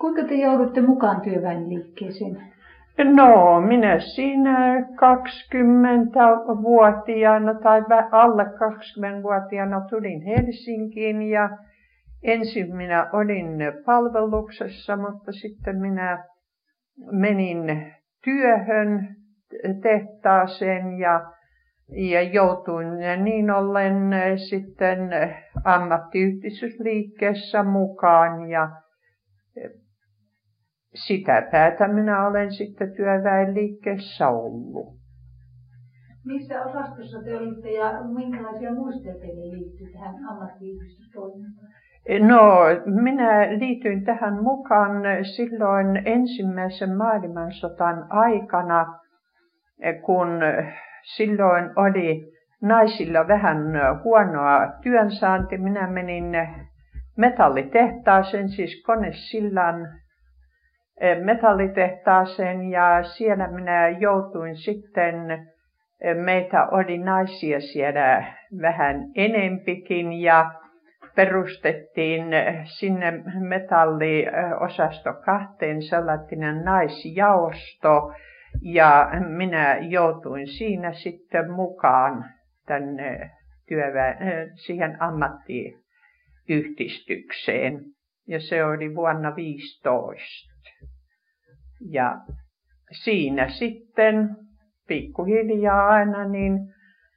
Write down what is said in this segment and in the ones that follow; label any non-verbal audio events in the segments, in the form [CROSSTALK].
Kuinka te joudutte mukaan työväenliikkeeseen? No, minä siinä 20-vuotiaana tai alle 20-vuotiaana tulin Helsinkiin ja ensin minä olin palveluksessa, mutta sitten minä menin työhön tehtaaseen ja, ja joutuin niin ollen sitten ammattiyhdistysliikkeessä mukaan ja sitä päätä minä olen sitten työväenliikkeessä ollut. Missä osastossa te olitte ja minkälaisia teille liittyy tähän ammattiyhdistystoimintaan? No, minä liityin tähän mukaan silloin ensimmäisen maailmansotan aikana, kun silloin oli naisilla vähän huonoa työnsaanti. Minä menin metallitehtaaseen, siis konesillan metallitehtaaseen ja siellä minä joutuin sitten, eh, meitä oli naisia siellä vähän enempikin ja perustettiin sinne metalliosasto kahteen sellainen naisjaosto ja minä joutuin siinä sitten mukaan tänne työvä, eh, siihen ammattiyhdistykseen ja se oli vuonna 15. Ja siinä sitten pikkuhiljaa aina niin,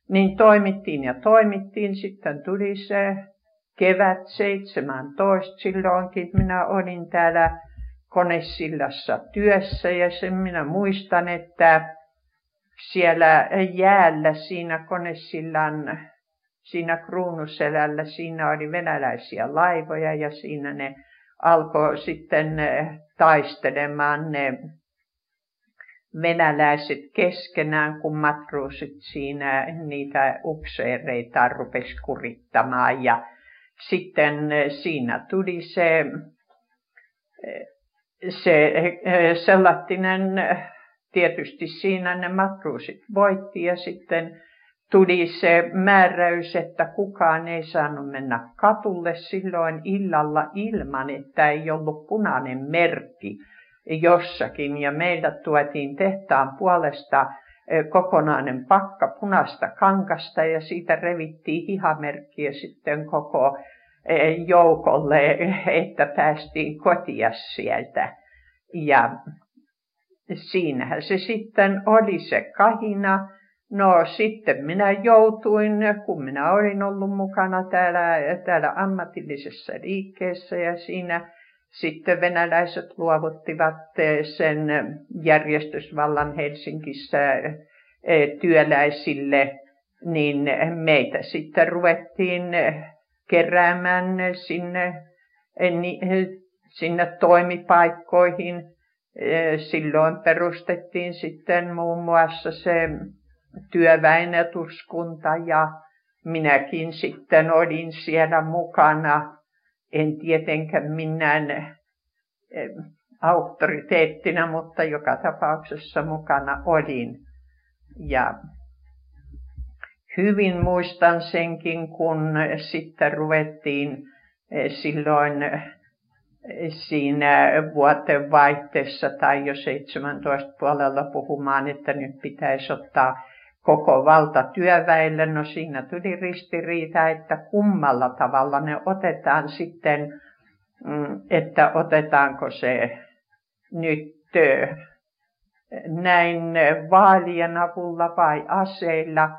niin toimittiin ja toimittiin. Sitten tuli se kevät 17 silloinkin. Minä olin täällä konesillassa työssä ja sen minä muistan, että siellä jäällä siinä konesillan siinä kruunuselällä, siinä oli venäläisiä laivoja ja siinä ne alkoi sitten taistelemaan ne venäläiset keskenään, kun matruusit siinä niitä upseereita rupesi kurittamaan. Ja sitten siinä tuli se, se sellainen, tietysti siinä ne matruusit voitti ja sitten tuli se määräys, että kukaan ei saanut mennä katulle silloin illalla ilman, että ei ollut punainen merkki jossakin. Ja meillä tuotiin tehtaan puolesta kokonainen pakka punaista kankasta ja siitä revittiin hihamerkkiä sitten koko joukolle, että päästiin kotia sieltä. Ja siinähän se sitten oli se kahina No sitten minä joutuin, kun minä olin ollut mukana täällä, täällä ammatillisessa liikkeessä ja siinä sitten venäläiset luovuttivat sen järjestysvallan Helsingissä eh, työläisille, niin meitä sitten ruvettiin keräämään sinne, eh, sinne toimipaikkoihin. Eh, silloin perustettiin sitten muun muassa se työväenetuskunta ja minäkin sitten olin siellä mukana. En tietenkään minään eh, auktoriteettina, mutta joka tapauksessa mukana olin. Ja hyvin muistan senkin, kun sitten ruvettiin eh, silloin eh, siinä vuoten vaihteessa tai jo 17 puolella puhumaan, että nyt pitäisi ottaa koko valta työväelle. No siinä tuli ristiriita, että kummalla tavalla ne otetaan sitten, mm, että otetaanko se nyt näin vaalien avulla vai aseilla.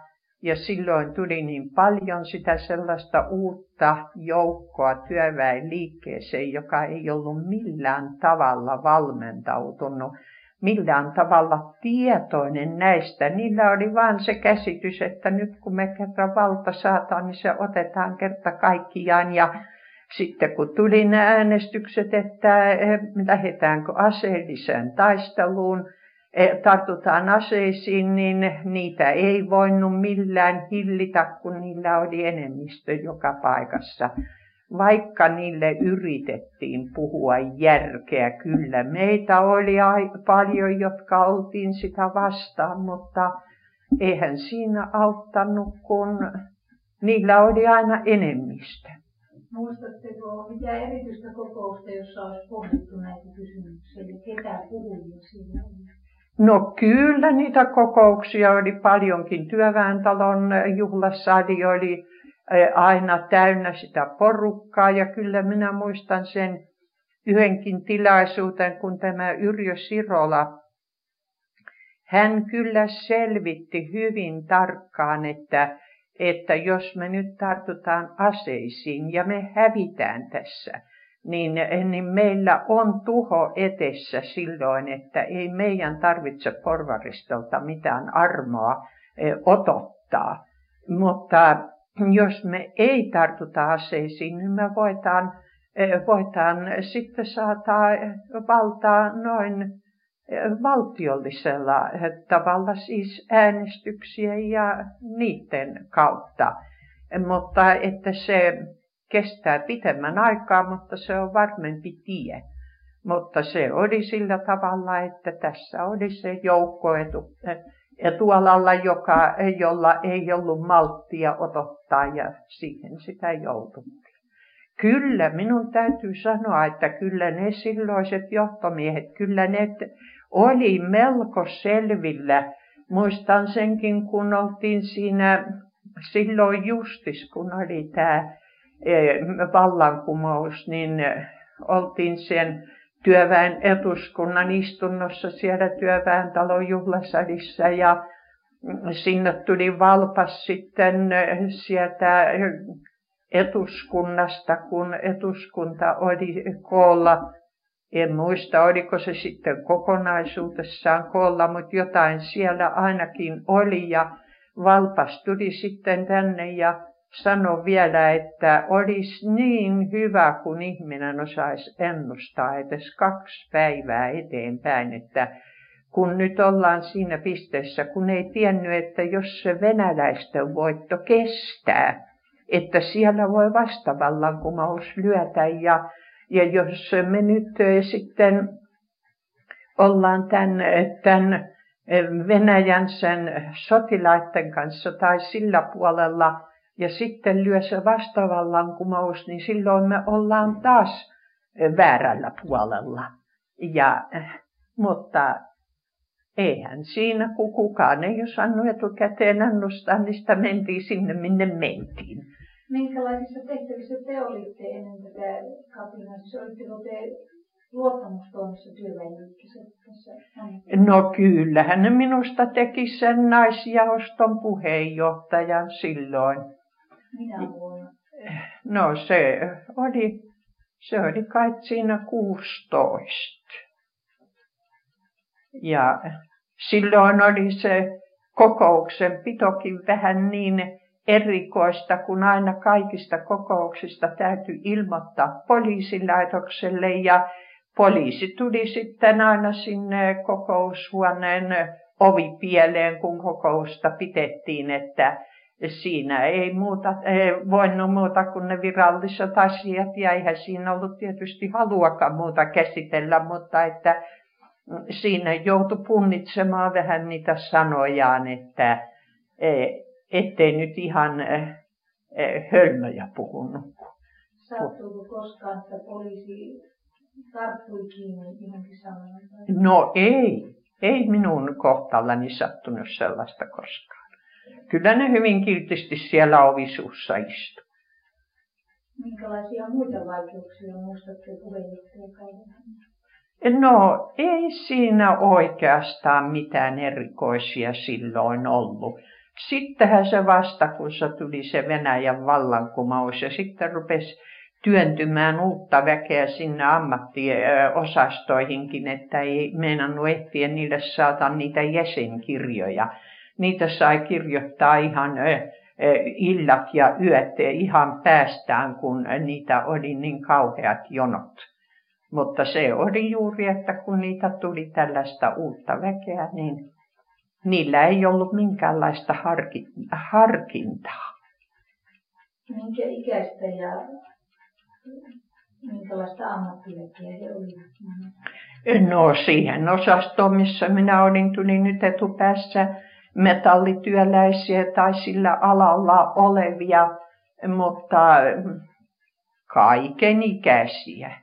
Ja silloin tuli niin paljon sitä sellaista uutta joukkoa työväenliikkeeseen, joka ei ollut millään tavalla valmentautunut millään tavalla tietoinen näistä. Niillä oli vain se käsitys, että nyt kun me kerran valta saataan, niin se otetaan kerta kaikkiaan. Ja sitten kun tuli nämä äänestykset, että eh, lähdetäänkö aseelliseen taisteluun, eh, tartutaan aseisiin, niin niitä ei voinut millään hillitä, kun niillä oli enemmistö joka paikassa vaikka niille yritettiin puhua järkeä, kyllä meitä oli paljon, jotka oltiin sitä vastaan, mutta eihän siinä auttanut, kun niillä oli aina enemmistö. Muistatteko mitä erityistä kokousta, jossa olisi pohdittu näitä kysymyksiä ja ketä puhujia siinä oli? No kyllä niitä kokouksia oli paljonkin. Työväentalon juhlasali oli aina täynnä sitä porukkaa ja kyllä minä muistan sen yhdenkin tilaisuuden, kun tämä Yrjö Sirola, hän kyllä selvitti hyvin tarkkaan, että, että jos me nyt tartutaan aseisiin ja me hävitään tässä, niin, niin meillä on tuho etessä silloin, että ei meidän tarvitse porvaristolta mitään armoa otottaa. Mutta jos me ei tartuta aseisiin, niin me voidaan, e, voidaan sitten saada valtaa noin e, valtiollisella tavalla, siis äänestyksiä ja niiden kautta. Mutta että se kestää pitemmän aikaa, mutta se on varmempi tie. Mutta se oli sillä tavalla, että tässä oli se joukko etu, etualalla, joka, jolla ei ollut malttia otottaa ja siihen sitä joutui. Kyllä, minun täytyy sanoa, että kyllä ne silloiset johtomiehet, kyllä ne oli melko selvillä. Muistan senkin, kun oltiin siinä silloin justis, kun oli tämä E, vallankumous, niin e, oltiin sen työväen etuskunnan istunnossa siellä työväentalon juhlasalissa ja sinne tuli valpas sitten sieltä etuskunnasta, kun etuskunta oli koolla. En muista, oliko se sitten kokonaisuudessaan koolla, mutta jotain siellä ainakin oli ja valpas tuli sitten tänne ja sano vielä, että olisi niin hyvä, kun ihminen osaisi ennustaa edes kaksi päivää eteenpäin, että kun nyt ollaan siinä pisteessä, kun ei tiennyt, että jos se venäläisten voitto kestää, että siellä voi vastavallankumous lyötä ja, ja jos me nyt sitten ollaan tämän, tämän Venäjän sen sotilaiden kanssa tai sillä puolella ja sitten lyö se vastavallankumous, niin silloin me ollaan taas väärällä puolella. Ja, mutta eihän siinä, kun kukaan ei osannut etukäteen ennustaa, niin sitä mentiin sinne, minne mentiin. Minkälaisissa tehtävissä te olitte ennen tätä kapinaa? Siis olitteko te luottamustoimissa työväenliikkeessä No kyllähän ne minusta teki sen naisjaoston puheenjohtajan silloin. Minä vuonna? No se oli, se oli kai siinä 16. Ja silloin oli se kokouksen pitokin vähän niin erikoista, kun aina kaikista kokouksista täytyy ilmoittaa poliisilaitokselle ja poliisi tuli sitten aina sinne kokoushuoneen ovipieleen, kun kokousta pidettiin, että siinä ei muuta, ei voinut muuta kuin ne viralliset asiat ja eihän siinä ollut tietysti haluakaan muuta käsitellä, mutta että siinä joutui punnitsemaan vähän niitä sanojaan, että e, ettei nyt ihan e, e, hölmöjä puhunut. Sattuuko koskaan, että poliisi tarttui kiinni johonkin sanomaan? No ei, ei minun kohtallani sattunut sellaista koskaan. Kyllä ne hyvin kiltisti siellä ovisuussa istu. Minkälaisia muita vaikeuksia muistatte puheenjohtajakaudella? No ei siinä oikeastaan mitään erikoisia silloin ollut. Sittenhän se vasta, kun se tuli se Venäjän vallankumous ja sitten rupesi työntymään uutta väkeä sinne ammattiosastoihinkin, että ei meinannut ehtiä niille saada niitä jäsenkirjoja niitä sai kirjoittaa ihan illat ja yöt ihan päästään, kun niitä oli niin kauheat jonot. Mutta se oli juuri, että kun niitä tuli tällaista uutta väkeä, niin niillä ei ollut minkäänlaista harkintaa. Minkä ikäistä ja minkälaista ammattiväkeä he olivat? No siihen osastoon, missä minä olin, tuli nyt etupäässä metallityöläisiä tai sillä alalla olevia, mutta kaiken ikäisiä.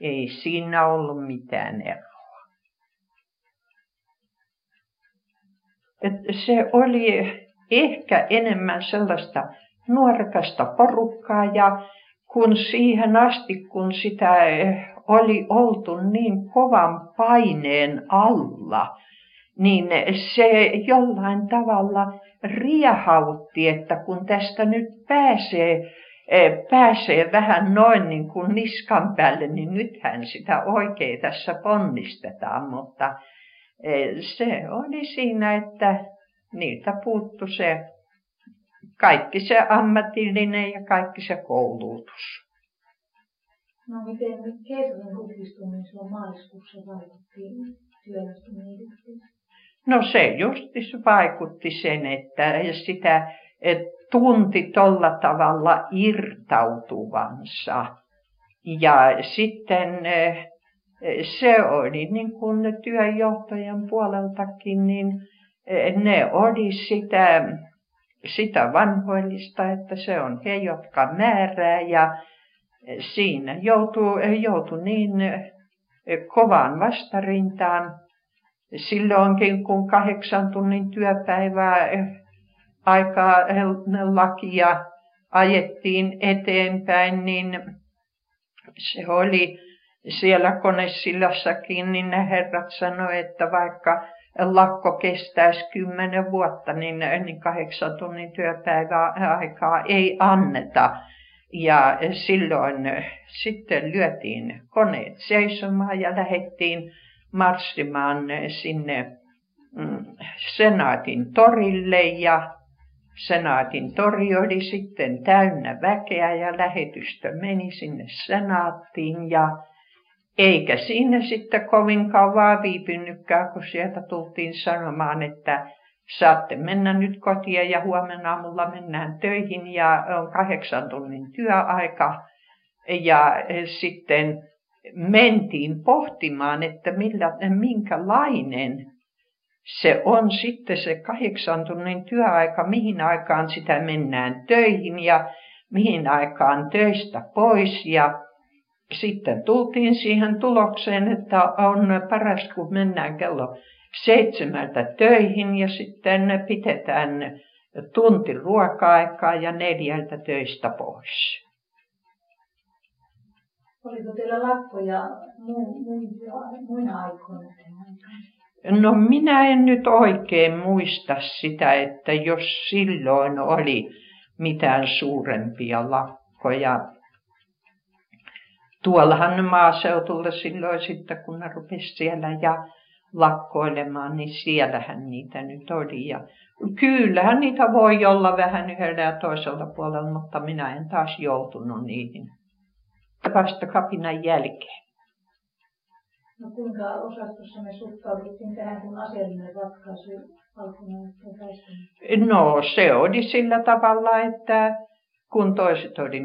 Ei siinä ollut mitään eroa. Et se oli ehkä enemmän sellaista nuorkasta porukkaa ja kun siihen asti, kun sitä oli oltu niin kovan paineen alla, niin se jollain tavalla riehautti, että kun tästä nyt pääsee, e, pääsee vähän noin niin kuin niskan päälle, niin nythän sitä oikein tässä ponnistetaan, mutta e, se oli siinä, että niiltä puuttu se kaikki se ammatillinen ja kaikki se koulutus. No miten Keisarin kukistuminen silloin maaliskuussa vaikutti työllistymään No se just vaikutti sen, että sitä tunti tolla tavalla irtautuvansa. Ja sitten eh, se oli niin kuin työjohtajan puoleltakin, niin eh, ne oli sitä, sitä vanhoillista, että se on he, jotka määrää ja siinä joutuu, joutuu niin kovaan vastarintaan silloinkin, kun kahdeksan tunnin työpäivää aikaa lakia ajettiin eteenpäin, niin se oli siellä konesillassakin, niin ne herrat sanoivat, että vaikka lakko kestäisi kymmenen vuotta, niin, niin kahdeksan tunnin työpäivää aikaa ei anneta. Ja silloin sitten lyötiin koneet seisomaan ja lähdettiin marssimaan sinne mm, senaatin torille ja senaatin tori oli sitten täynnä väkeä ja lähetystö meni sinne senaattiin ja eikä siinä sitten kovin kauan viipynytkään, kun sieltä tultiin sanomaan, että saatte mennä nyt kotiin ja huomenna aamulla mennään töihin ja on kahdeksan tunnin työaika. Ja sitten mentiin pohtimaan, että millä, minkälainen se on sitten se kahdeksan tunnin työaika, mihin aikaan sitä mennään töihin ja mihin aikaan töistä pois. Ja sitten tultiin siihen tulokseen, että on paras, kun mennään kello seitsemältä töihin ja sitten pidetään tunti ruoka-aikaa ja neljältä töistä pois. Oliko teillä lakkoja muina aikoina? No minä en nyt oikein muista sitä, että jos silloin oli mitään suurempia lakkoja. Tuollahan maaseutulla silloin sitten, kun ne rupesi siellä ja lakkoilemaan, niin siellähän niitä nyt oli. Ja kyllähän niitä voi olla vähän yhdellä ja toisella puolella, mutta minä en taas joutunut niihin vasta kapinan jälkeen. No kuinka osastossa me suhtauduttiin tähän, kun asiallinen ratkaisu alkoi No se oli sillä tavalla, että kun toiset oli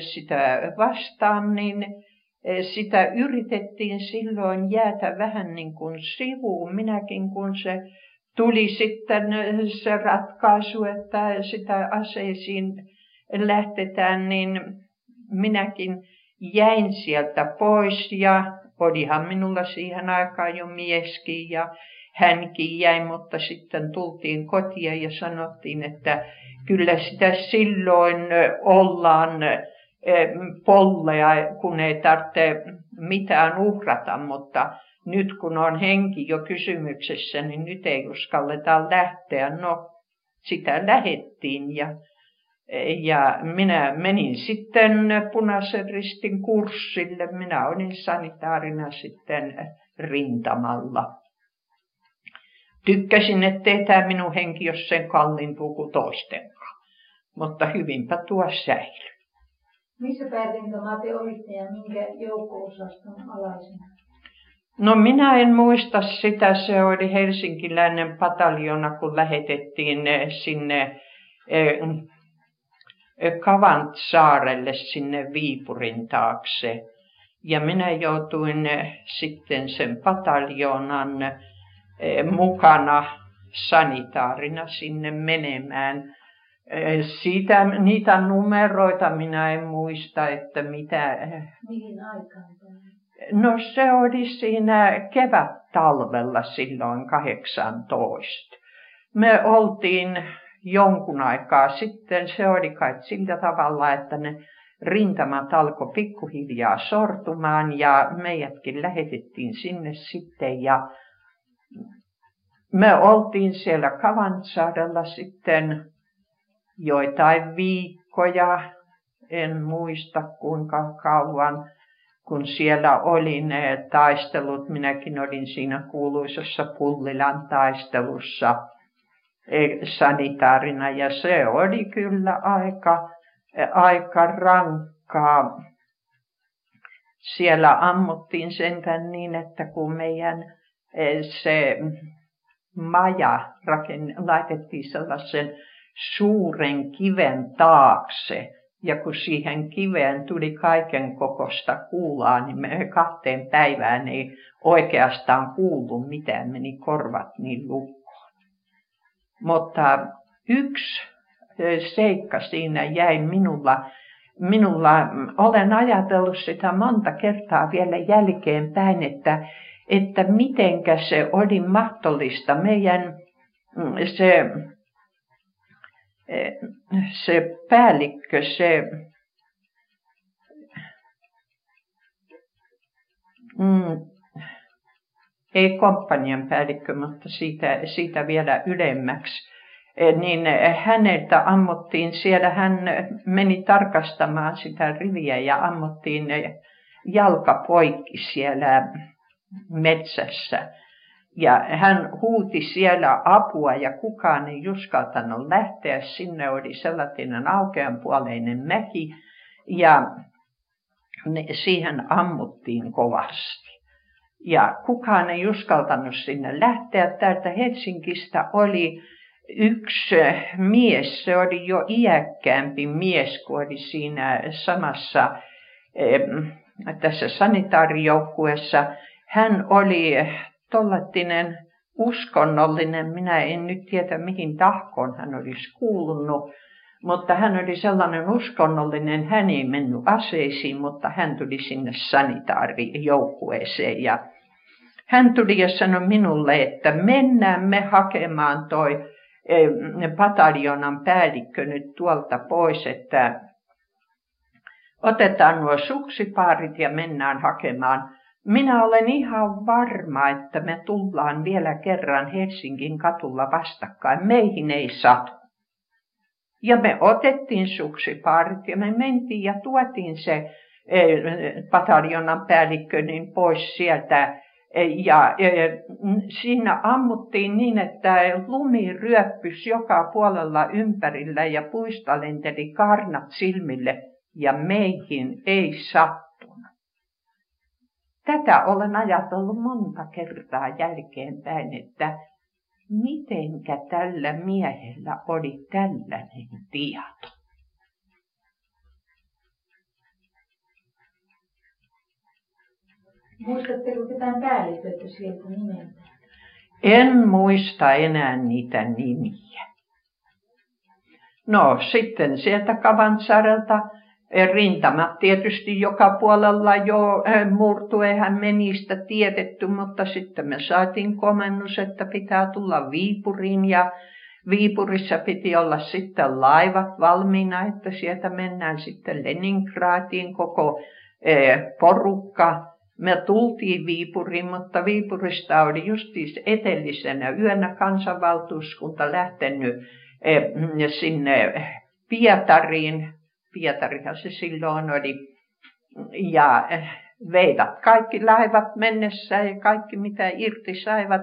sitä vastaan, niin sitä yritettiin silloin jäätä vähän niin kuin sivuun. Minäkin kun se tuli sitten se ratkaisu, että sitä aseisiin lähtetään, niin minäkin jäin sieltä pois ja olihan minulla siihen aikaan jo mieskin ja hänkin jäi, mutta sitten tultiin kotiin ja sanottiin, että kyllä sitä silloin ollaan polleja, kun ei tarvitse mitään uhrata, mutta nyt kun on henki jo kysymyksessä, niin nyt ei uskalleta lähteä. No, sitä lähettiin ja ja minä menin sitten punaisen ristin kurssille. Minä olin sanitaarina sitten rintamalla. Tykkäsin, ettei tämä minun henki ole sen kalliimpuu kuin toistenkaan. Mutta hyvinpä tuo säilyi. Missä päärintamaa te olitte ja minkä joukko-osaston alaisena? No minä en muista sitä. Se oli helsinkiläinen pataljona, kun lähetettiin sinne eh, Kavantsaarelle sinne Viipurin taakse. Ja minä joutuin eh, sitten sen pataljoonan eh, mukana sanitaarina sinne menemään. Siitä, niitä numeroita minä en muista, että mitä... Mihin aikaan? No se oli siinä kevät-talvella silloin 18. Me oltiin jonkun aikaa sitten, se oli kai sillä tavalla, että ne rintamat alkoi pikkuhiljaa sortumaan ja meidätkin lähetettiin sinne sitten ja me oltiin siellä Kavansaarella sitten joitain viikkoja, en muista kuinka kauan, kun siellä oli ne taistelut. Minäkin olin siinä kuuluisessa Pullilan taistelussa sanitaarina ja se oli kyllä aika, aika rankkaa. Siellä ammuttiin sentään niin, että kun meidän e, se maja raken, laitettiin sellaisen suuren kiven taakse. Ja kun siihen kiveen tuli kaiken kokosta kuulaa, niin me kahteen päivään ei oikeastaan kuulu mitään, meni korvat niin lukkoon. Mutta yksi seikka siinä jäi minulla, minulla, olen ajatellut sitä monta kertaa vielä jälkeenpäin, että, että mitenkä se oli mahdollista. Meidän se se päällikkö, se mm, ei komppanian päällikkö, mutta siitä, siitä vielä ylemmäksi, e, niin häneltä ammuttiin siellä, hän meni tarkastamaan sitä riviä ja ammuttiin jalka poikki siellä metsässä. Ja hän huuti siellä apua ja kukaan ei uskaltanut lähteä. Sinne oli sellainen aukeanpuoleinen mäki ja siihen ammuttiin kovasti. Ja kukaan ei uskaltanut sinne lähteä. Täältä Helsingistä oli yksi mies, se oli jo iäkkäämpi mies, kun oli siinä samassa tässä sanitaarijoukkueessa. Hän oli tollattinen uskonnollinen, minä en nyt tiedä mihin tahkoon hän olisi kuulunut, mutta hän oli sellainen uskonnollinen, hän ei mennyt aseisiin, mutta hän tuli sinne sanitaarijoukkueeseen ja hän tuli ja sanoi minulle, että mennään me hakemaan toi eh, pataljonan päällikkö nyt tuolta pois, että otetaan nuo suksipaarit ja mennään hakemaan minä olen ihan varma, että me tullaan vielä kerran Helsingin katulla vastakkain. Meihin ei satu. Ja me otettiin suksipaarit ja me mentiin ja tuotiin se eh, pataljonan päällikkö niin pois sieltä. Ja eh, siinä ammuttiin niin, että lumi ryöppys joka puolella ympärillä ja puista lenteli karnat silmille ja meihin ei sattu. Tätä olen ajatellut monta kertaa jälkeenpäin, että mitenkä tällä miehellä oli tällainen tieto. Muistatteko ketään päälliköitä sieltä nimeltä? En muista enää niitä nimiä. No sitten sieltä Kavansaarelta rintamat tietysti joka puolella jo murtu, eihän me niistä tiedetty, mutta sitten me saatiin komennus, että pitää tulla Viipuriin ja Viipurissa piti olla sitten laivat valmiina, että sieltä mennään sitten Leningradiin koko porukka. Me tultiin Viipuriin, mutta Viipurista oli justiis etellisenä yönä kansanvaltuuskunta lähtenyt sinne Pietariin Pietarihan se silloin oli. Ja eh, veivät kaikki laivat mennessä ja kaikki mitä irti saivat.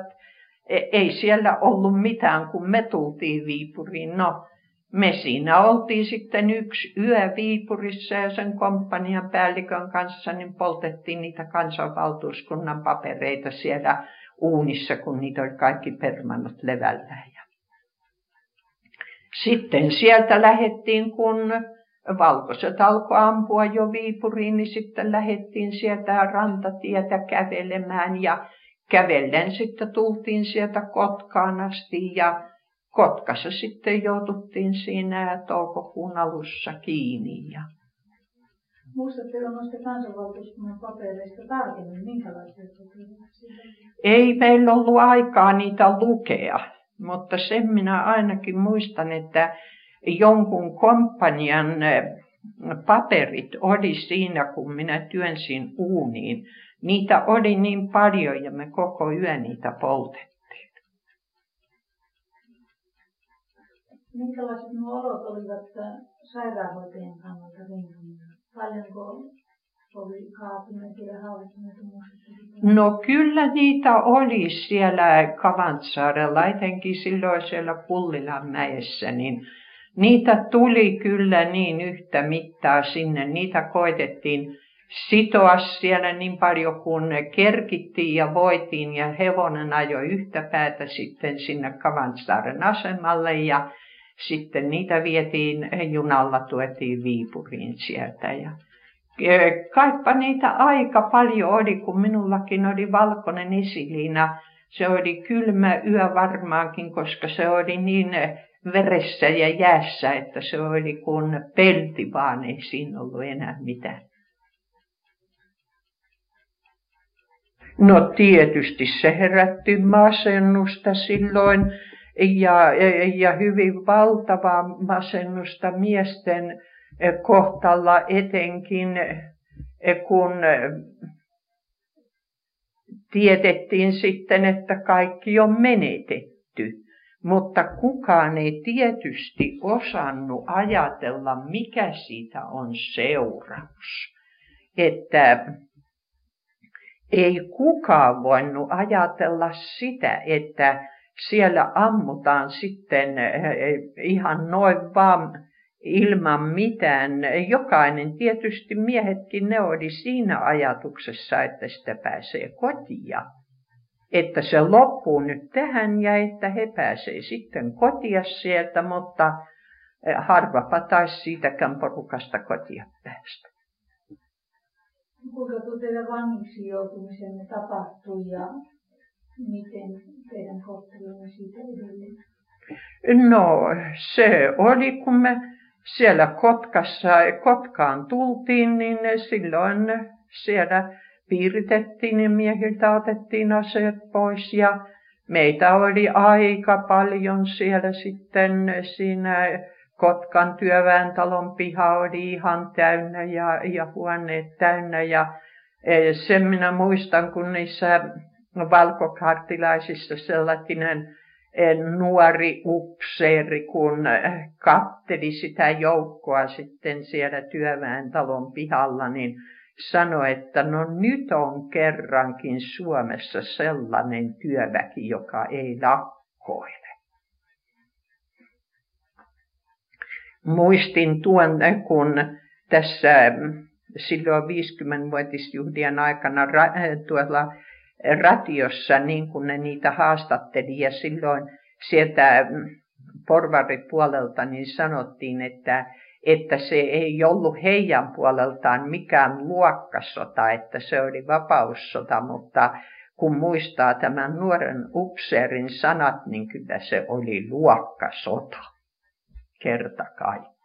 E, ei siellä ollut mitään, kun me tultiin Viipuriin. No, me siinä oltiin sitten yksi yö Viipurissa ja sen komppanian päällikön kanssa, niin poltettiin niitä kansanvaltuuskunnan papereita siellä uunissa, kun niitä oli kaikki permannut levällä. sitten sieltä lähettiin, kun valkoiset alkoi ampua jo Viipuriin, niin sitten lähdettiin sieltä rantatietä kävelemään ja kävellen sitten tultiin sieltä Kotkaan asti ja Kotkassa sitten joututtiin siinä toukokuun alussa kiinni. Ja... Muistatteko noista kansanvaltuuskunnan papereista tarkemmin, minkälaisia Ei meillä ollut aikaa niitä lukea, mutta sen minä ainakin muistan, että jonkun komppanian eh, paperit oli siinä, kun minä työnsin uuniin. Niitä oli niin paljon ja me koko yö niitä poltettiin. Minkälaiset nuo olot olivat sairaanhoitajien kannalta rintamalla? Paljonko oli kaapineita ja haavoittuneita No kyllä niitä oli siellä Kavantsaarella, etenkin silloin siellä Pullilanmäessä, niin niitä tuli kyllä niin yhtä mittaa sinne. Niitä koitettiin sitoa siellä niin paljon kuin kerkittiin ja voitiin ja hevonen ajoi yhtä päätä sitten sinne Kavansaaren asemalle ja sitten niitä vietiin junalla, tuetiin Viipuriin sieltä. Ja kaipa niitä aika paljon oli, kun minullakin oli valkoinen esiliina. Se oli kylmä yö varmaankin, koska se oli niin veressä ja jäässä, että se oli kuin pelti vaan, ei siinä ollut enää mitään. No tietysti se herätti masennusta silloin ja, ja hyvin valtavaa masennusta miesten kohtalla etenkin, kun tiedettiin sitten, että kaikki on menetetty. Mutta kukaan ei tietysti osannut ajatella, mikä siitä on seuraus. Että ei kukaan voinut ajatella sitä, että siellä ammutaan sitten eh, eh, ihan noin vaan ilman mitään. Jokainen, tietysti miehetkin, ne oli siinä ajatuksessa, että sitä pääsee kotia. Että se loppuu nyt tähän ja että he pääsee sitten kotia sieltä, mutta eh, harvapa taisi siitäkään porukasta kotia päästä. Kuinka teidän vangiksi joutumisenne tapahtui ja miten teidän kohtelunne siitä edelleen? No se oli, kun me siellä Kotkassa, Kotkaan tultiin, niin silloin siellä piiritettiin ja miehiltä otettiin aseet pois ja meitä oli aika paljon siellä sitten siinä Kotkan työväentalon piha oli ihan täynnä ja, ja huoneet täynnä ja e, sen minä muistan, kun niissä valkokartilaisissa sellainen eh, nuori upseeri, kun eh, katteli sitä joukkoa sitten siellä työväentalon pihalla, niin sanoi, että no nyt on kerrankin Suomessa sellainen työväki, joka ei lakkoile. Muistin tuon, eh, kun tässä silloin 50-vuotisjuhlien aikana tuolla ratiossa niin kuin ne niitä haastatteli ja silloin sieltä porvaripuolelta niin sanottiin, että, että se ei ollut heidän puoleltaan mikään luokkasota, että se oli vapaussota, mutta kun muistaa tämän nuoren upseerin sanat, niin kyllä se oli luokkasota kerta kaikkiaan.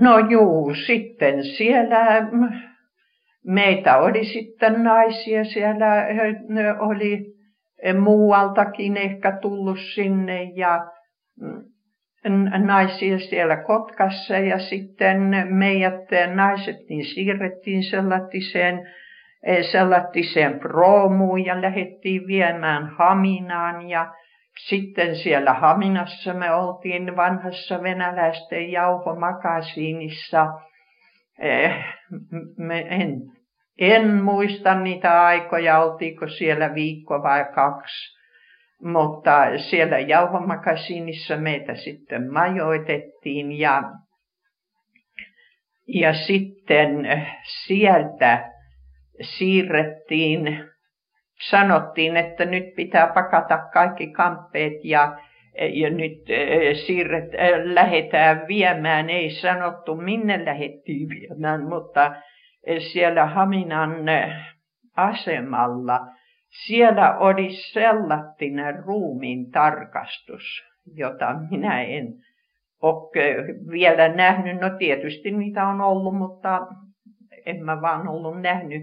No juu, sitten siellä mm, meitä oli sitten naisia, siellä oli muualtakin ehkä tullut sinne ja mm, naisia siellä Kotkassa ja sitten meidät naiset niin siirrettiin sellaiseen, sellaiseen proomuun ja lähdettiin viemään Haminaan ja sitten siellä Haminassa me oltiin vanhassa venäläisten jauhomakasiinissa. Eh, me en, en muista niitä aikoja, oltiinko siellä viikko vai kaksi. Mutta siellä jauhomakasiinissa meitä sitten majoitettiin ja, ja sitten sieltä siirrettiin sanottiin, että nyt pitää pakata kaikki kamppeet ja, ja nyt siirret, äh, lähdetään viemään. Ei sanottu, minne lähdettiin viemään, mutta siellä Haminan asemalla, siellä oli sellainen ruumiin tarkastus, jota minä en ole vielä nähnyt. No tietysti niitä on ollut, mutta en mä vaan ollut nähnyt.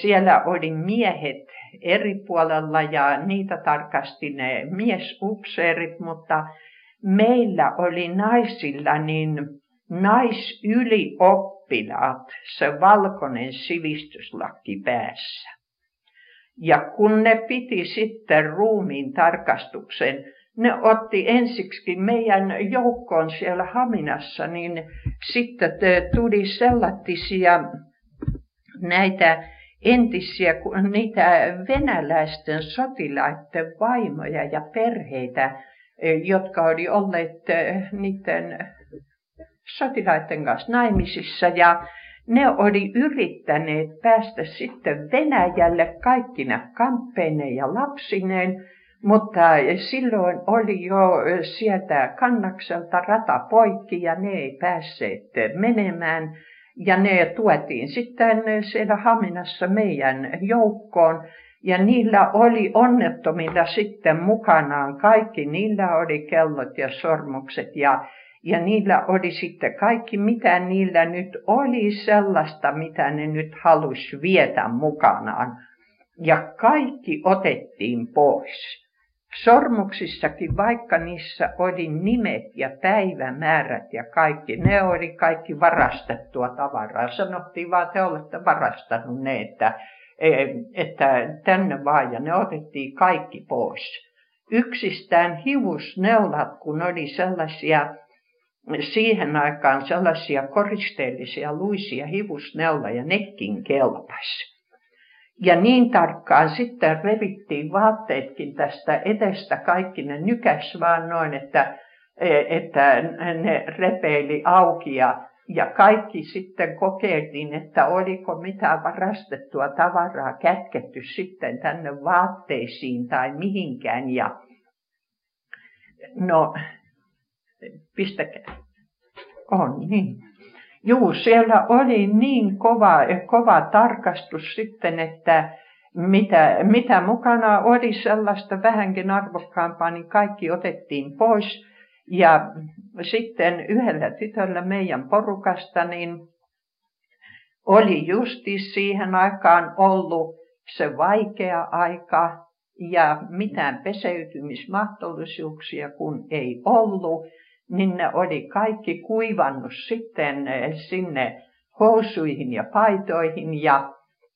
Siellä oli miehet eri puolella ja niitä tarkasti ne miesupseerit, mutta meillä oli naisilla niin naisylioppilaat, se valkoinen sivistyslakki päässä. Ja kun ne piti sitten ruumiin tarkastuksen, ne otti ensiksi meidän joukkoon siellä Haminassa, niin sitten tuli sellaisia näitä entisiä, niitä venäläisten sotilaiden vaimoja ja perheitä, jotka oli olleet niiden sotilaiden kanssa naimisissa ja ne oli yrittäneet päästä sitten Venäjälle kaikkina kamppeineen ja lapsineen, mutta silloin oli jo sieltä kannakselta rata poikki ja ne ei päässeet menemään. Ja ne tuotiin sitten siellä Haminassa meidän joukkoon. Ja niillä oli onnettomilla sitten mukanaan kaikki. Niillä oli kellot ja sormukset ja ja niillä oli sitten kaikki, mitä niillä nyt oli sellaista, mitä ne nyt halusi vietä mukanaan. Ja kaikki otettiin pois. Sormuksissakin, vaikka niissä oli nimet ja päivämäärät ja kaikki, ne oli kaikki varastettua tavaraa. Sanottiin vaan, te olette varastanut ne, että, että tänne vaan, ja ne otettiin kaikki pois. Yksistään hivusneulat, kun oli sellaisia siihen aikaan sellaisia koristeellisia luisia hivusneuloja nekin kelpasi. Ja niin tarkkaan sitten revittiin vaatteetkin tästä edestä, kaikki ne nykäs vaan noin, että, että ne repeili auki ja, ja kaikki sitten kokeiltiin, että oliko mitään varastettua tavaraa kätketty sitten tänne vaatteisiin tai mihinkään. Ja, no, pistäkää. On niin. Juu, siellä oli niin kova, kova tarkastus sitten, että mitä, mitä mukana oli sellaista vähänkin arvokkaampaa, niin kaikki otettiin pois. Ja sitten yhdellä tytöllä meidän porukasta, niin oli justi siihen aikaan ollut se vaikea aika ja mitään peseytymismahdollisuuksia kun ei ollut niin ne oli kaikki kuivannut sitten eh, sinne housuihin ja paitoihin ja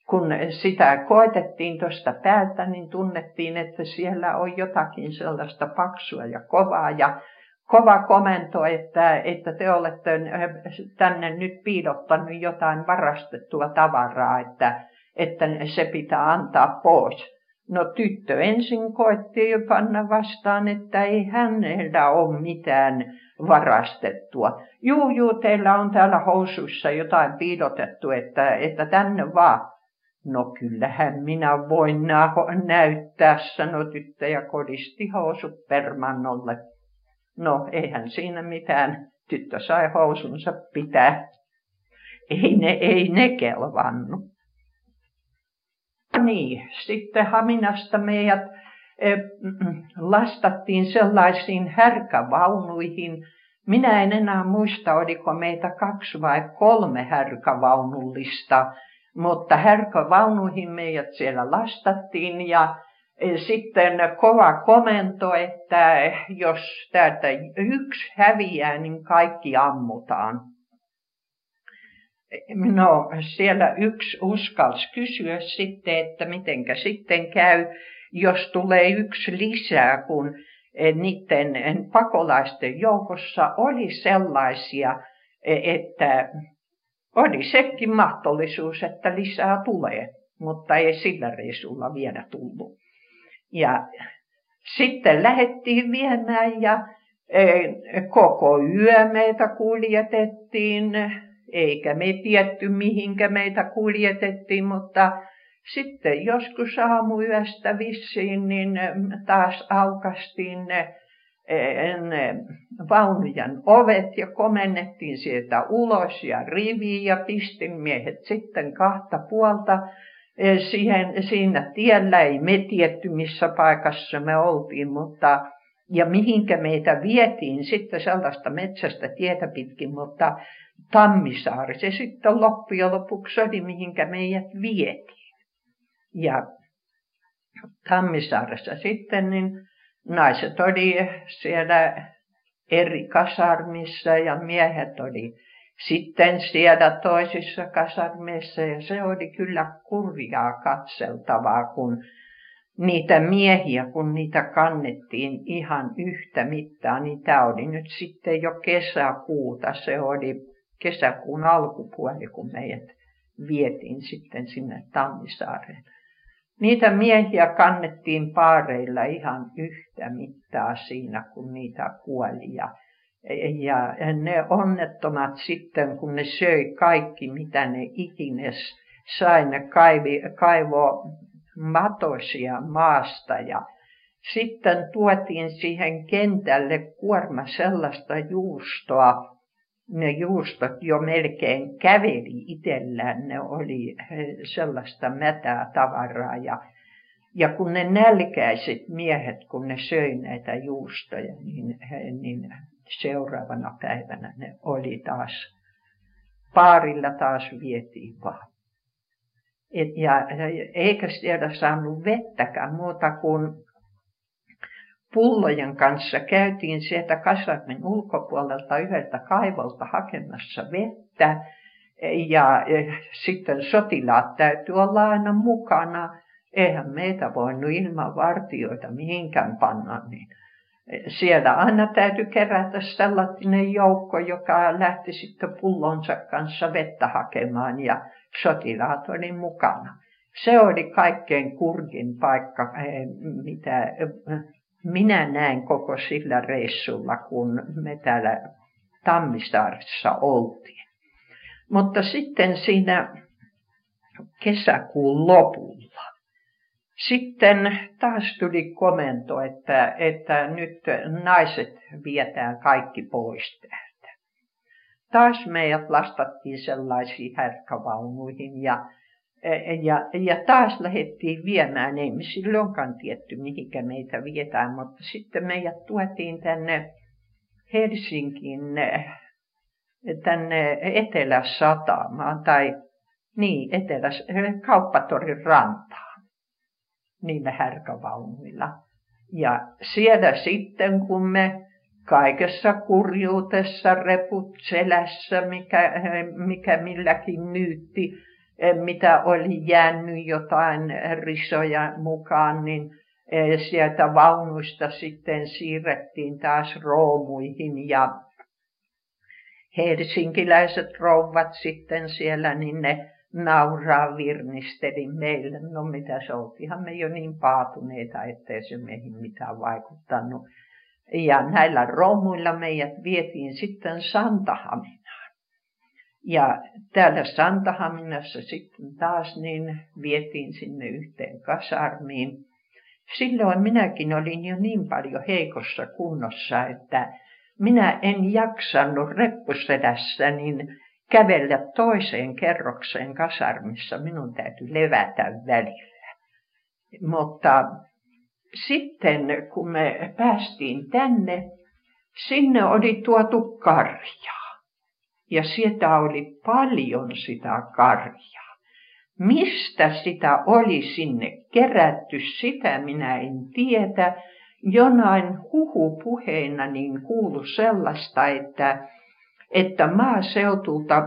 kun sitä koetettiin tuosta päältä, niin tunnettiin, että siellä on jotakin sellaista paksua ja kovaa ja kova komento, että, että te olette eh, tänne nyt piilottanut jotain varastettua tavaraa, että, että se pitää antaa pois. No tyttö ensin koetti jo panna vastaan, että ei hänellä ole mitään varastettua. Juu, juu, teillä on täällä housuissa jotain piilotettu, että, että tänne vaan. No kyllähän minä voin näyttää, sanoi tyttö ja kodisti housut permannolle. No eihän siinä mitään, tyttö sai housunsa pitää. Ei ne, ei ne kelvannut. Niin, sitten Haminasta meidät Eh, lastattiin sellaisiin härkävaunuihin. Minä en enää muista, oliko meitä kaksi vai kolme härkävaunullista, mutta härkävaunuihin meidät siellä lastattiin ja eh, sitten kova komento, että jos täältä yksi häviää, niin kaikki ammutaan. No siellä yksi uskalsi kysyä sitten, että mitenkä sitten käy jos tulee yksi lisää, kun eh, niiden eh, pakolaisten joukossa oli sellaisia, eh, että oli sekin mahdollisuus, että lisää tulee, mutta ei sillä reisulla vielä tullut. Ja sitten lähdettiin viemään ja koko yö meitä kuljetettiin, eikä me tietty mihinkä meitä kuljetettiin, mutta sitten joskus aamuyöstä vissiin niin taas aukastiin ne vaunujen ovet ja komennettiin sieltä ulos ja riviin ja pistin miehet sitten kahta puolta siihen, siinä tiellä. Ei me tietty missä paikassa me oltiin, mutta ja mihinkä meitä vietiin sitten sellaista metsästä tietä pitkin, mutta Tammisaari. Se sitten loppujen lopuksi oli, mihinkä meidät vietiin. Ja Tammisaaressa sitten niin naiset oli siellä eri kasarmissa ja miehet oli sitten siellä toisissa kasarmeissa. Ja se oli kyllä kurjaa katseltavaa, kun niitä miehiä, kun niitä kannettiin ihan yhtä mittaa, niin tämä oli nyt sitten jo kesäkuuta, se oli kesäkuun alkupuoli, kun meidät vietiin sitten sinne Tammisaareen. Niitä miehiä kannettiin paareilla ihan yhtä mittaa siinä, kun niitä kuoli. Ja, ja ne onnettomat sitten, kun ne söi kaikki, mitä ne ikines sai, ne kaivi, kaivo matosia maasta ja sitten tuotiin siihen kentälle kuorma sellaista juustoa, ne juustot jo melkein käveli itsellään, ne oli sellaista mätää tavaraa ja, ja kun ne nälkäiset miehet, kun ne söi näitä juustoja, niin, niin seuraavana päivänä ne oli taas, paarilla taas vietiin vaan. Et, ja eikä siellä saanut vettäkään muuta kuin pullojen kanssa käytiin sieltä kasarmin ulkopuolelta yhdeltä kaivolta hakemassa vettä. Ja sitten sotilaat täytyy olla aina mukana. Eihän meitä voinut ilman vartioita mihinkään panna, niin siellä aina täytyy kerätä sellainen joukko, joka lähti sitten pullonsa kanssa vettä hakemaan ja sotilaat oli mukana. Se oli kaikkein kurkin paikka, eh, mitä minä näin koko sillä reissulla, kun me täällä Tammisaaressa oltiin. Mutta sitten siinä kesäkuun lopulla, sitten taas tuli komento, että, että nyt naiset vietään kaikki pois täältä. Taas meidät lastattiin sellaisiin härkävaunuihin ja ja, ja taas lähdettiin viemään, ei me silloinkaan tietty mihinkä meitä vietään, mutta sitten meidät tuotiin tänne Helsinkiin, tänne Etelä-Satamaan tai niin, Etelä, Kauppatorin rantaan niillä härkävaunuilla. Ja siellä sitten, kun me kaikessa kurjuutessa, reput selässä, mikä, mikä milläkin nyytti, Eh, mitä oli jäänyt jotain risoja mukaan, niin eh, sieltä vaunuista sitten siirrettiin taas roomuihin ja helsinkiläiset rouvat sitten siellä, niin ne nauraa virnisteli meille. No mitä se oltiinhan me jo niin paatuneita, ettei se meihin mitään vaikuttanut. Ja näillä roomuilla meidät vietiin sitten Santahamin ja täällä Santahaminassa sitten taas niin vietiin sinne yhteen kasarmiin. Silloin minäkin olin jo niin paljon heikossa kunnossa, että minä en jaksanut reppusedässä niin kävellä toiseen kerrokseen kasarmissa. Minun täytyy levätä välillä. Mutta sitten kun me päästiin tänne, sinne oli tuotu karjaa ja sieltä oli paljon sitä karjaa. Mistä sitä oli sinne kerätty, sitä minä en tiedä. Jonain huhupuheina niin kuulu sellaista, että, että maaseutulta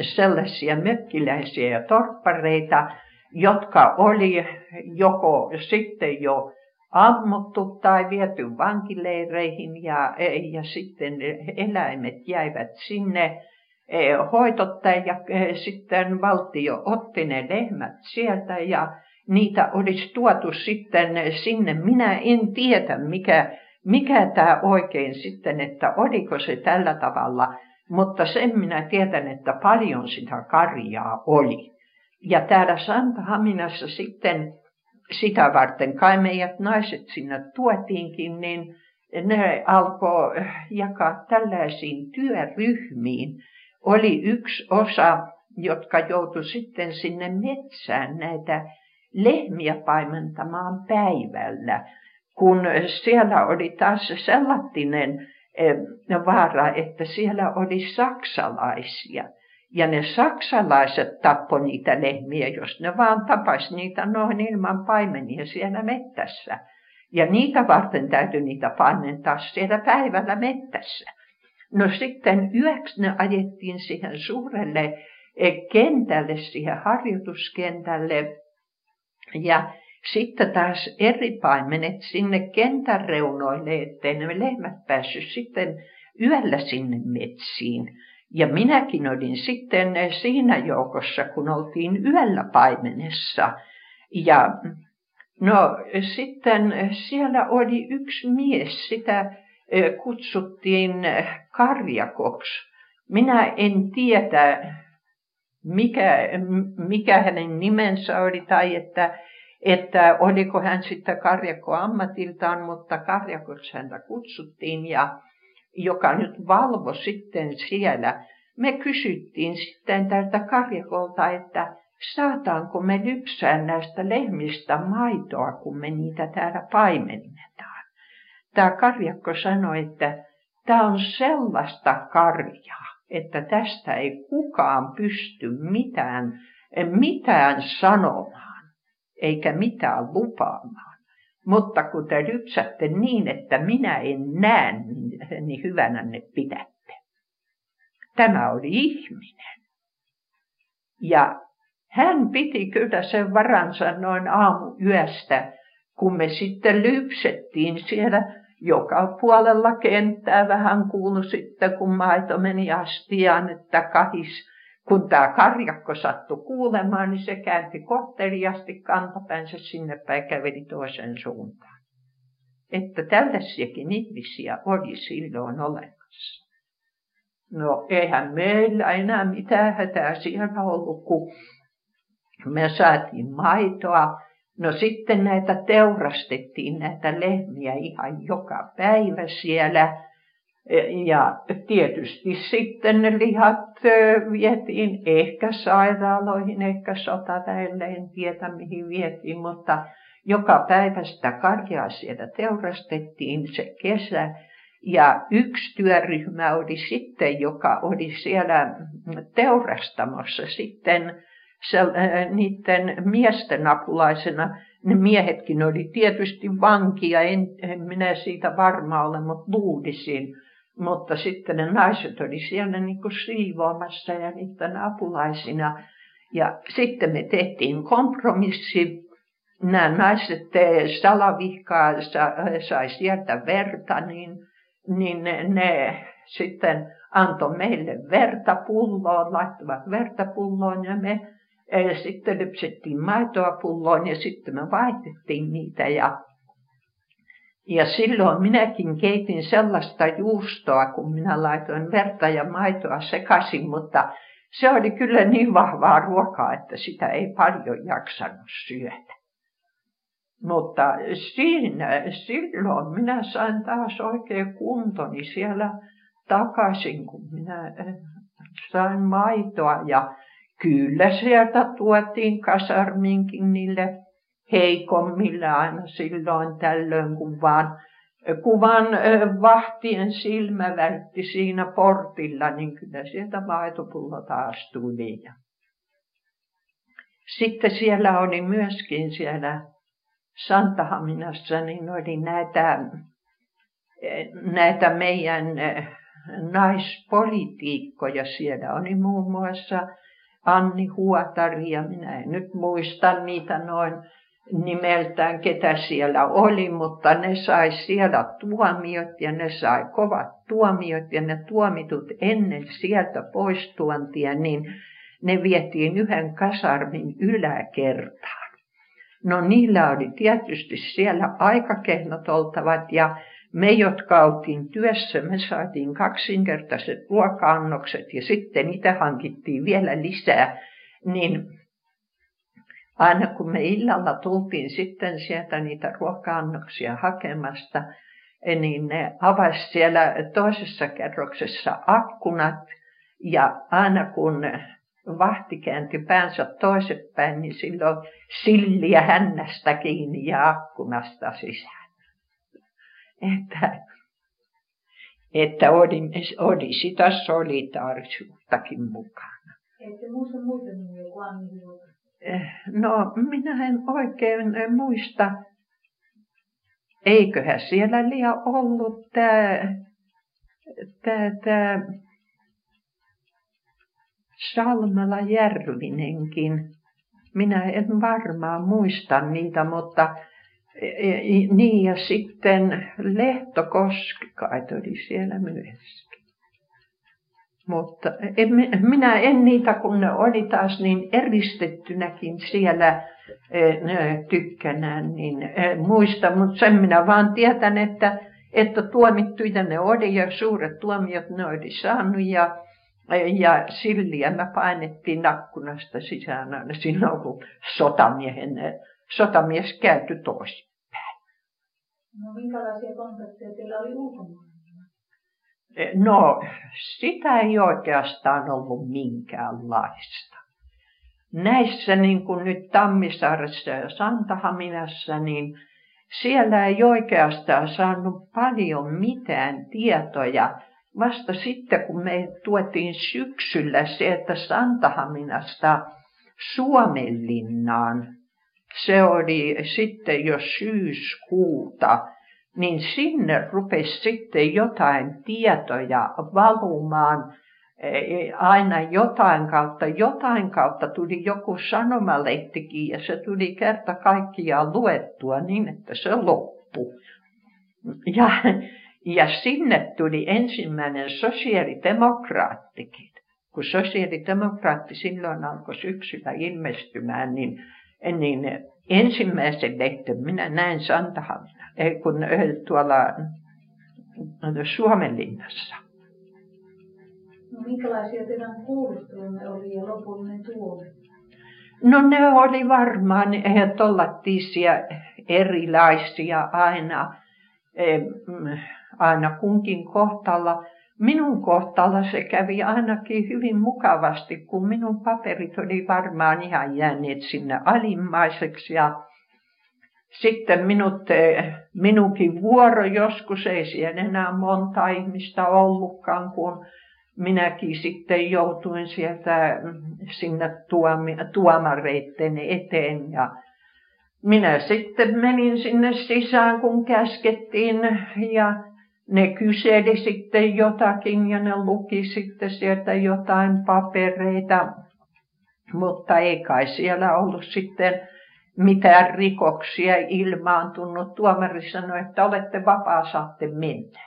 sellaisia mökkiläisiä ja torppareita, jotka oli joko sitten jo ammuttu tai viety vankileireihin ja, ja sitten eläimet jäivät sinne e, hoitotta ja e, sitten valtio otti ne lehmät sieltä ja niitä olisi tuotu sitten sinne. Minä en tiedä, mikä, mikä tämä oikein sitten, että oliko se tällä tavalla, mutta sen minä tiedän, että paljon sitä karjaa oli. Ja täällä Santahaminassa sitten sitä varten kai meidät naiset sinne tuotiinkin, niin ne alkoi jakaa tällaisiin työryhmiin. Oli yksi osa, jotka joutui sitten sinne metsään näitä lehmiä paimentamaan päivällä, kun siellä oli taas sellainen vaara, että siellä oli saksalaisia. Ja ne saksalaiset tappoi niitä lehmiä, jos ne vaan tapaisi niitä noin ilman paimenia siellä mettässä. Ja niitä varten täytyy niitä paimentaa siellä päivällä mettässä. No sitten yöksi ne ajettiin siihen suurelle eh, kentälle, siihen harjoituskentälle. Ja sitten taas eri paimenet sinne kentän reunoille, ettei ne lehmät päässyt sitten yöllä sinne metsiin. Ja minäkin olin sitten siinä joukossa, kun oltiin yöllä paimenessa. Ja no sitten siellä oli yksi mies, sitä kutsuttiin Karjakoksi. Minä en tiedä, mikä, mikä hänen nimensä oli tai että että oliko hän sitten karjakko ammatiltaan, mutta karjakoksi häntä kutsuttiin ja joka nyt valvo sitten siellä. Me kysyttiin sitten tältä karjakolta, että saataanko me lypsää näistä lehmistä maitoa, kun me niitä täällä paimennetaan. Tämä karjakko sanoi, että tämä on sellaista karjaa, että tästä ei kukaan pysty mitään, mitään sanomaan eikä mitään lupaamaan. Mutta kun te lypsätte niin, että minä en näe, niin, hyvänä ne pidätte. Tämä oli ihminen. Ja hän piti kyllä sen varansa noin aamuyöstä, kun me sitten lypsettiin siellä joka puolella kenttää vähän kuulu sitten, kun maito meni astiaan, että kahis kun tämä karjakko sattui kuulemaan, niin se käänti kohteliasti kantapäinsä sinne päin käveli toisen suuntaan. Että tällaisiakin ihmisiä oli silloin olemassa. No eihän meillä enää mitään hätää siellä ollut, kun me saatiin maitoa. No sitten näitä teurastettiin näitä lehmiä ihan joka päivä siellä ja tietysti sitten ne lihat vietiin ehkä sairaaloihin, ehkä sotaväelle, en tiedä mihin vietiin, mutta joka päivä sitä karjaa siellä teurastettiin se kesä. Ja yksi työryhmä oli sitten, joka oli siellä teurastamossa sitten se, niiden miesten apulaisena. Ne miehetkin oli tietysti vankia, en, en minä siitä varma ole, mutta luulisin mutta sitten ne naiset oli siellä niin kuin siivoamassa ja niiden apulaisina. Ja sitten me tehtiin kompromissi. Nämä naiset salavihkaa sai sieltä verta, niin, niin ne, ne sitten antoi meille verta pulloon, laittoivat verta pulloon ja me e, sitten lypsettiin maitoa pulloon ja sitten me vaihdettiin niitä ja ja silloin minäkin keitin sellaista juustoa, kun minä laitoin verta ja maitoa sekaisin, mutta se oli kyllä niin vahvaa ruokaa, että sitä ei paljon jaksanut syödä. Mutta siinä, silloin minä sain taas oikein kuntoni siellä takaisin, kun minä eh, sain maitoa ja kyllä sieltä tuotiin kasarminkin niille heikommille aina silloin tällöin, kun vaan, kun vaan vahtien silmä vältti siinä portilla, niin kyllä sieltä maitopullo taas tuli. Sitten siellä oli myöskin siellä Santahaminassa, niin oli näitä, näitä meidän naispolitiikkoja. Siellä oli muun muassa Anni Huotari ja minä en nyt muista niitä noin nimeltään, ketä siellä oli, mutta ne sai siellä tuomiot ja ne sai kovat tuomiot ja ne tuomitut ennen sieltä poistuantia, niin ne vietiin yhden kasarmin yläkertaan. No niillä oli tietysti siellä aikakennot oltavat ja me, jotka oltiin työssä, me saatiin kaksinkertaiset ruoka-annokset ja sitten niitä hankittiin vielä lisää, niin aina kun me illalla tultiin sitten sieltä niitä ruoka-annoksia hakemasta, niin ne avasi siellä toisessa kerroksessa akkunat ja aina kun vahti käänti päänsä toisepäin, niin silloin silliä hännästä kiinni ja akkunasta sisään. Että, että oli, oli sitä solidaarisuuttakin mukana. Ette muista muita nimiä kuin No, minä en oikein muista. Eiköhän siellä liian ollut tämä, tämä, tämä Salmela Järvinenkin. Minä en varmaan muista niitä, mutta e, e, niin ja sitten Lehtokoski kai oli siellä myöskin. Mutta en, minä en niitä, kun ne oli taas niin eristettynäkin siellä e, tykkänään, niin muista, mutta sen minä vaan tietän, että, että tuomittuja ne oli ja suuret tuomiot ne oli saanut ja ja silliä me painettiin nakkunasta sisään aina silloin, kun sotamiehen, sotamies käyty toisinpäin. No minkälaisia kontakteja teillä oli ulkomailla? No, sitä ei oikeastaan ollut minkäänlaista. Näissä, niin kuin nyt Tammisaaressa ja Santahaminassa, niin siellä ei oikeastaan saanut paljon mitään tietoja. Vasta sitten, kun me tuotiin syksyllä se, että Santahaminasta Suomenlinnaan, se oli sitten jo syyskuuta, niin sinne rupesi sitten jotain tietoja valumaan e, e, aina jotain kautta. Jotain kautta tuli joku sanomalehtikin ja se tuli kerta kaikkiaan luettua niin, että se loppui. Ja ja sinne tuli ensimmäinen sosiaalidemokraattikin. Kun sosiaalidemokraatti silloin alkoi syksyllä ilmestymään, niin, niin ensimmäisen lehten minä näin Santahamina, ei kun tuolla Suomenlinnassa. No minkälaisia teidän kuulustelunne oli ja lopullinen tuomio? No ne oli varmaan tollattiisia erilaisia aina aina kunkin kohtalla. Minun kohtalla se kävi ainakin hyvin mukavasti, kun minun paperit oli varmaan ihan jääneet sinne alimmaiseksi ja sitten minut, eh, minunkin vuoro joskus, ei siellä enää monta ihmistä ollutkaan, kun minäkin sitten joutuin sieltä mm, sinne tuomareitten eteen. Ja minä sitten menin sinne sisään, kun käskettiin ja ne kyseli sitten jotakin ja ne luki sitten sieltä jotain papereita, mutta ei kai siellä ollut sitten mitään rikoksia ilmaantunut. Tuomari sanoi, että olette vapaa, saatte mennä.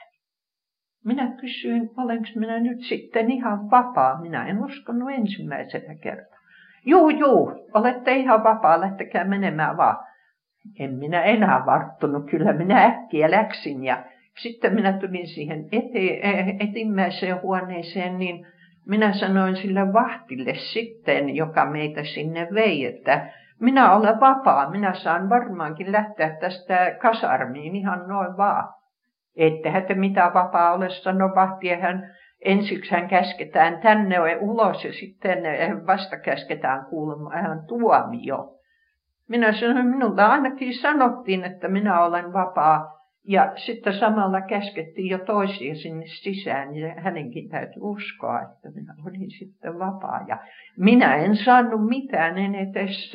Minä kysyin, olenko minä nyt sitten ihan vapaa. Minä en uskonut ensimmäisenä kertaa. Juu, juu, olette ihan vapaa, lähtekää menemään vaan. En minä enää varttunut, kyllä minä äkkiä läksin ja sitten minä tulin siihen eti, etimmäiseen huoneeseen, niin minä sanoin sille vahtille sitten, joka meitä sinne vei, että minä olen vapaa, minä saan varmaankin lähteä tästä kasarmiin ihan noin vaan. Ettehän te mitä vapaa ole, sanoi vahti, hän ensiksi hän käsketään tänne ulos ja sitten vasta käsketään kuulemaan tuomio. Minä sanoin, minulle ainakin sanottiin, että minä olen vapaa. Ja sitten samalla käskettiin jo toisia sinne sisään ja hänenkin täytyy uskoa, että minä olin sitten vapaa. Ja minä en saanut mitään, en edes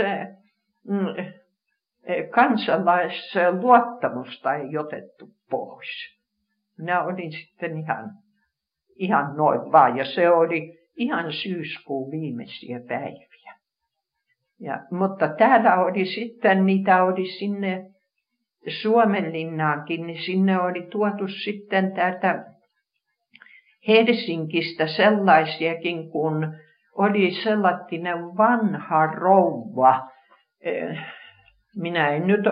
mm, kansalaisluottamusta ei otettu pois. Minä olin sitten ihan, ihan noin vaan ja se oli ihan syyskuun viimeisiä päiviä. Ja, mutta täällä oli sitten, niitä oli sinne Suomenlinnaankin, niin sinne oli tuotu sitten täältä Helsingistä sellaisiakin, kun oli sellainen vanha rouva. Minä en nyt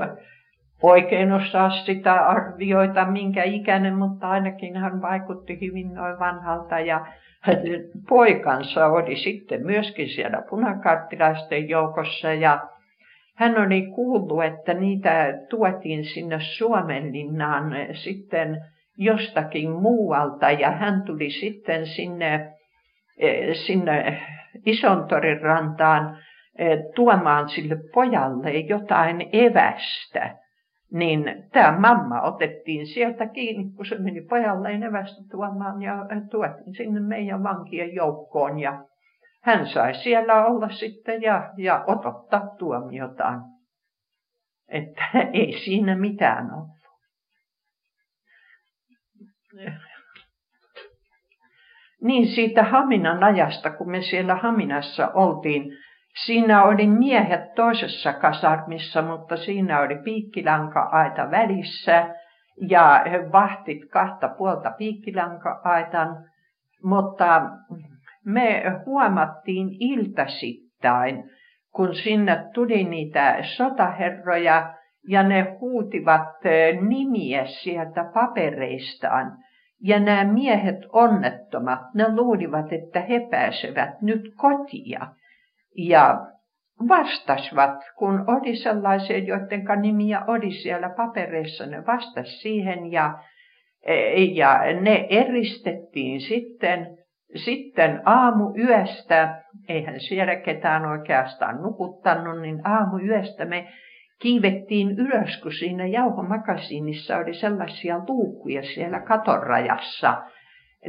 oikein osaa sitä arvioita, minkä ikäinen, mutta ainakin hän vaikutti hyvin noin vanhalta. Ja poikansa oli sitten myöskin siellä punakarttilaisten joukossa ja hän oli kuullut, että niitä tuotiin sinne Suomenlinnaan sitten jostakin muualta ja hän tuli sitten sinne, e, sinne Isontorin rantaan e, tuomaan sille pojalle jotain evästä. Niin tämä mamma otettiin sieltä kiinni, kun se meni pojalle evästä tuomaan ja tuotiin sinne meidän vankien joukkoon. Ja hän sai siellä olla sitten ja, ja odottaa tuomiotaan. Että [LAUGHS] ei siinä mitään ollut. Niin siitä Haminan ajasta, kun me siellä Haminassa oltiin, siinä oli miehet toisessa kasarmissa, mutta siinä oli piikkilanka-aita välissä ja vahtit kahta puolta piikkilanka-aitan, mutta me huomattiin iltasittain, kun sinne tuli niitä sotaherroja ja ne huutivat nimiä sieltä papereistaan. Ja nämä miehet onnettomat, ne luulivat, että he pääsevät nyt kotia. Ja vastasivat, kun oli sellaisia, joiden nimiä oli siellä papereissa, ne vastasivat siihen ja, e, ja ne eristettiin sitten sitten aamu yöstä, eihän siellä ketään oikeastaan nukuttanut, niin aamu yöstä me kiivettiin ylös, kun siinä jauhomakasiinissa oli sellaisia luukkuja siellä katorajassa.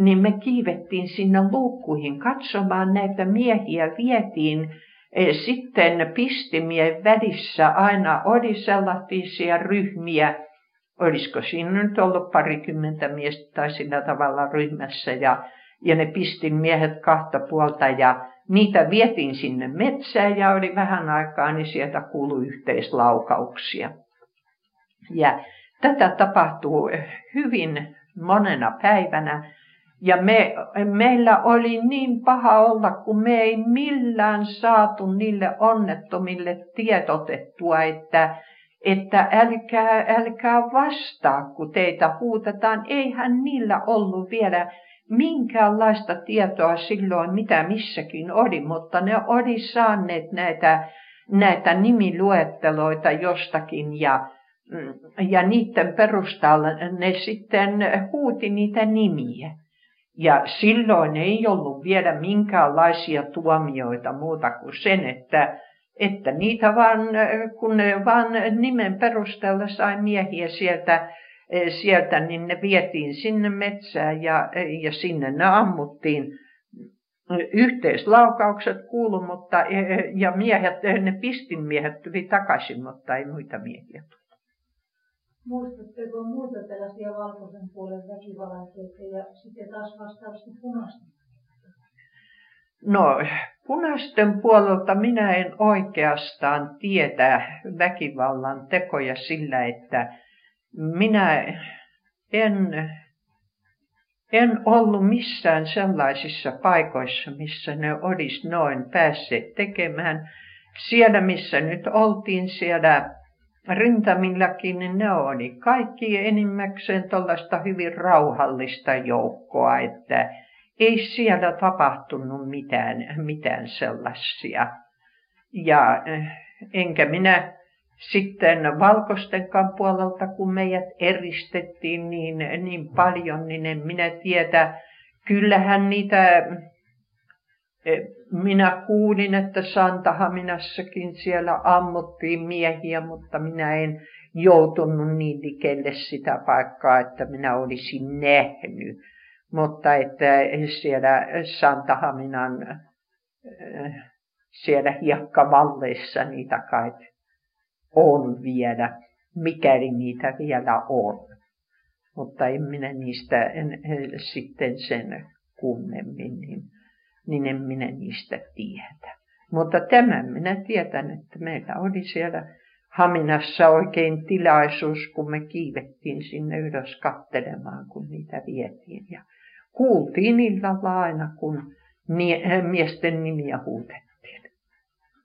Niin me kiivettiin sinne luukkuihin katsomaan näitä miehiä, vietiin e, sitten pistimien välissä aina oli sellaisia ryhmiä, olisiko siinä nyt ollut parikymmentä miestä tai sillä tavalla ryhmässä ja ja ne pistin miehet kahta puolta ja niitä vietiin sinne metsään ja oli vähän aikaa, niin sieltä kuului yhteislaukauksia. Ja tätä tapahtuu hyvin monena päivänä. Ja me, meillä oli niin paha olla, kun me ei millään saatu niille onnettomille tietotettua, että, että älkää, älkää vastaa, kun teitä huutetaan. Eihän niillä ollut vielä minkäänlaista tietoa silloin, mitä missäkin oli, mutta ne oli saaneet näitä, näitä nimiluetteloita jostakin ja, mm, ja niiden perusteella ne sitten huuti niitä nimiä. Ja silloin ei ollut vielä minkäänlaisia tuomioita muuta kuin sen, että, että niitä vaan, kun ne vaan nimen perusteella sai miehiä sieltä sieltä, niin ne vietiin sinne metsään ja, ja sinne ne ammuttiin. Yhteislaukaukset kuulu, mutta, eh, ja miehet, ne pistinmiehet tuli takaisin, mutta ei muita miehiä tullut. Muistatteko muuta tällaisia valkoisen puolen väkivallanteita ja sitten taas vastaavasti punaisten? No, punaisten puolelta minä en oikeastaan tiedä väkivallan tekoja sillä, että minä en, en ollut missään sellaisissa paikoissa, missä ne olisi noin päässeet tekemään. Siellä, missä nyt oltiin siellä rintamillakin, niin ne oli kaikki enimmäkseen tuollaista hyvin rauhallista joukkoa, että ei siellä tapahtunut mitään, mitään sellaisia. Ja enkä minä sitten valkoistenkaan puolelta, kun meidät eristettiin niin, niin paljon, niin en minä tiedä. Kyllähän niitä, e, minä kuulin, että Santahaminassakin siellä ammuttiin miehiä, mutta minä en joutunut niin likelle sitä paikkaa, että minä olisin nähnyt. Mutta että siellä Santahaminan, e, siellä hiekkavalleissa niitä kai on vielä, mikäli niitä vielä on. Mutta en minä niistä en, en, sitten sen kummemmin, niin, niin en minä niistä tiedä. Mutta tämän minä tiedän, että meillä oli siellä Haminassa oikein tilaisuus, kun me kiivettiin sinne ylös kattelemaan, kun niitä vietiin. Ja kuultiin illalla aina, kun miesten nimiä huutettiin.